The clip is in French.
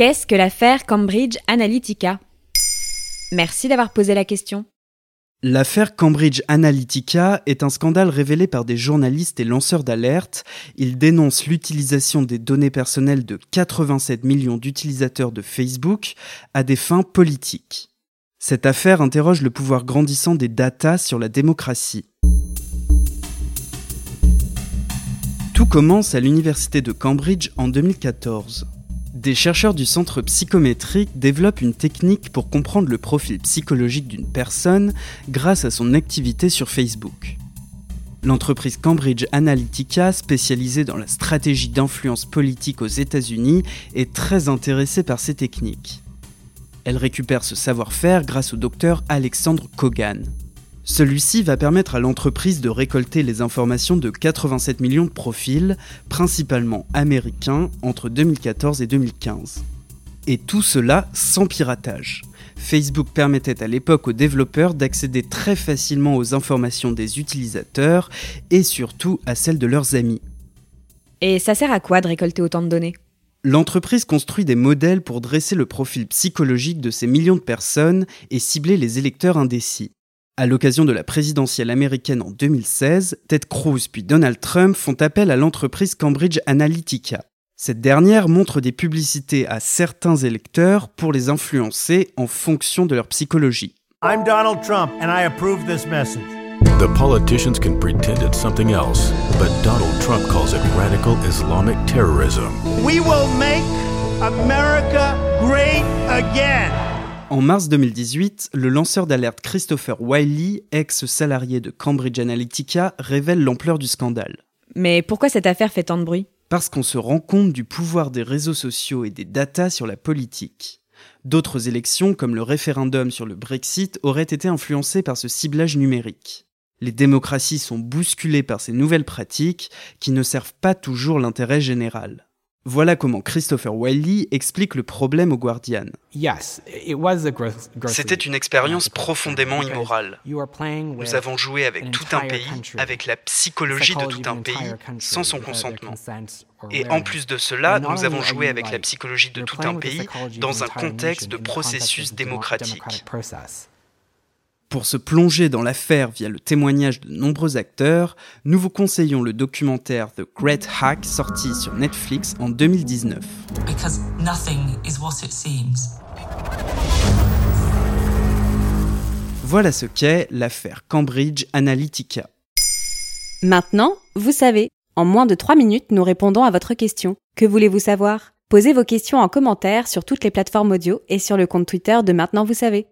Qu'est-ce que l'affaire Cambridge Analytica? Merci d'avoir posé la question. L'affaire Cambridge Analytica est un scandale révélé par des journalistes et lanceurs d'alerte. Ils dénoncent l'utilisation des données personnelles de 87 millions d'utilisateurs de Facebook à des fins politiques. Cette affaire interroge le pouvoir grandissant des datas sur la démocratie. Tout commence à l'université de Cambridge en 2014. Des chercheurs du centre psychométrique développent une technique pour comprendre le profil psychologique d'une personne grâce à son activité sur Facebook. L'entreprise Cambridge Analytica, spécialisée dans la stratégie d'influence politique aux États-Unis, est très intéressée par ces techniques. Elle récupère ce savoir-faire grâce au docteur Alexandre Kogan. Celui-ci va permettre à l'entreprise de récolter les informations de 87 millions de profils, principalement américains, entre 2014 et 2015. Et tout cela sans piratage. Facebook permettait à l'époque aux développeurs d'accéder très facilement aux informations des utilisateurs et surtout à celles de leurs amis. Et ça sert à quoi de récolter autant de données? L'entreprise construit des modèles pour dresser le profil psychologique de ces millions de personnes et cibler les électeurs indécis. À l'occasion de la présidentielle américaine en 2016, Ted Cruz puis Donald Trump font appel à l'entreprise Cambridge Analytica. Cette dernière montre des publicités à certains électeurs pour les influencer en fonction de leur psychologie. I'm Donald Trump and I approve this message. The politicians can pretend it's something else, but Donald Trump calls it radical Islamic terrorism. We will make America great again. En mars 2018, le lanceur d'alerte Christopher Wiley, ex-salarié de Cambridge Analytica, révèle l'ampleur du scandale. Mais pourquoi cette affaire fait tant de bruit? Parce qu'on se rend compte du pouvoir des réseaux sociaux et des datas sur la politique. D'autres élections, comme le référendum sur le Brexit, auraient été influencées par ce ciblage numérique. Les démocraties sont bousculées par ces nouvelles pratiques qui ne servent pas toujours l'intérêt général. Voilà comment Christopher Wiley explique le problème au Guardian. C'était une expérience profondément immorale. Nous avons joué avec tout un pays, avec la psychologie de tout un pays, sans son consentement. Et en plus de cela, nous avons joué avec la psychologie de tout un pays dans un contexte de processus démocratique. Pour se plonger dans l'affaire via le témoignage de nombreux acteurs, nous vous conseillons le documentaire The Great Hack sorti sur Netflix en 2019. Voilà ce qu'est l'affaire Cambridge Analytica. Maintenant, vous savez. En moins de 3 minutes, nous répondons à votre question. Que voulez-vous savoir? Posez vos questions en commentaire sur toutes les plateformes audio et sur le compte Twitter de Maintenant vous savez.